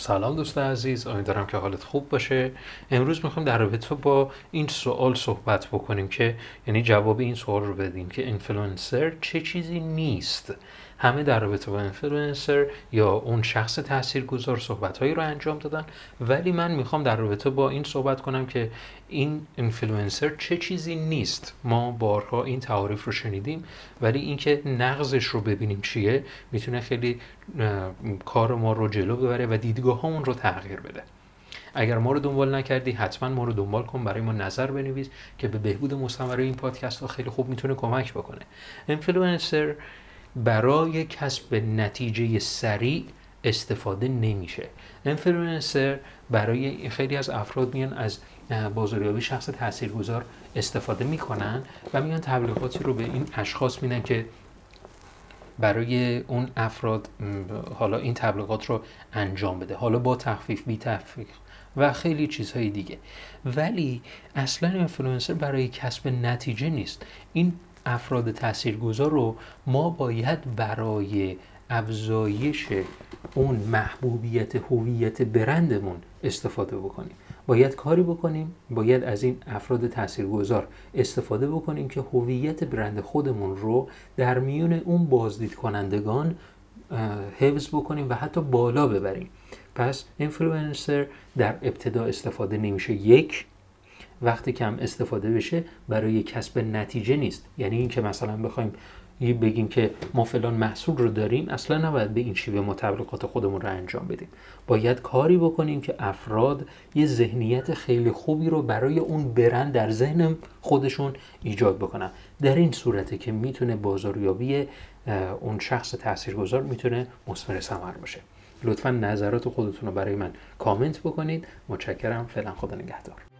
سلام دوست عزیز امیدوارم که حالت خوب باشه. امروز می‌خوایم در رابطه با این سوال صحبت بکنیم که یعنی جواب این سوال رو بدیم که اینفلوئنسر چه چیزی نیست. همه در رابطه با اینفلوئنسر یا اون شخص تاثیرگذار صحبتهایی رو انجام دادن. ولی من می‌خوام در رابطه با این صحبت کنم که این اینفلوئنسر چه چیزی نیست. ما بارها این تعاریف رو شنیدیم ولی اینکه نقضش رو ببینیم چیه می‌تونه خیلی کار ما رو جلو ببره و دیدگاهمون رو تغییر بده. اگر ما رو دنبال نکردی حتما ما رو دنبال کن برای ما نظر بنویس که به بهبود مستمر این پادکست ها خیلی خوب می‌تونه کمک بکنه. اینفلوئنسر برای کسب نتیجه سریع استفاده نمیشه. انفلوئنسر برای خیلی از افراد میان از بازاریابی شخص تاثیرگذار استفاده می‌کنن و میان تبلیغاتی رو به این اشخاص میدن که برای اون افراد حالا این تبلیغات رو انجام بده. حالا با تخفیف بی تخفیف و خیلی چیزهای دیگه. ولی اصلا اینفلوئنسر برای کسب نتیجه نیست. این افراد تاثیرگذار رو ما باید برای افزایش اون محبوبیت هویت برندمون استفاده بکنیم. باید کاری بکنیم باید از این افراد تاثیرگذار استفاده بکنیم که هویت برند خودمون رو در میون اون بازدید کنندگان حفظ بکنیم و حتی بالا ببریم. پس اینفلوئنسر در ابتدا استفاده نمیشه. یک وقتی هم استفاده بشه برای کسب نتیجه نیست. یعنی اینکه مثلا بخوایم بگیم که ما فلان محصول رو داریم اصلا نباید به این شیوه تبلیغات خودمون رو انجام بدیم. باید کاری بکنیم که افراد یه ذهنیت خیلی خوبی رو برای اون برند در ذهن خودشون ایجاد بکنن. در این صورته که می‌تونه بازاریابی اون شخص تاثیرگذار می‌تونه مثمر ثمر باشه. لطفا نظرات خودتون رو برای من کامنت بکنید. متشکرم. فعلا خدا نگهدار.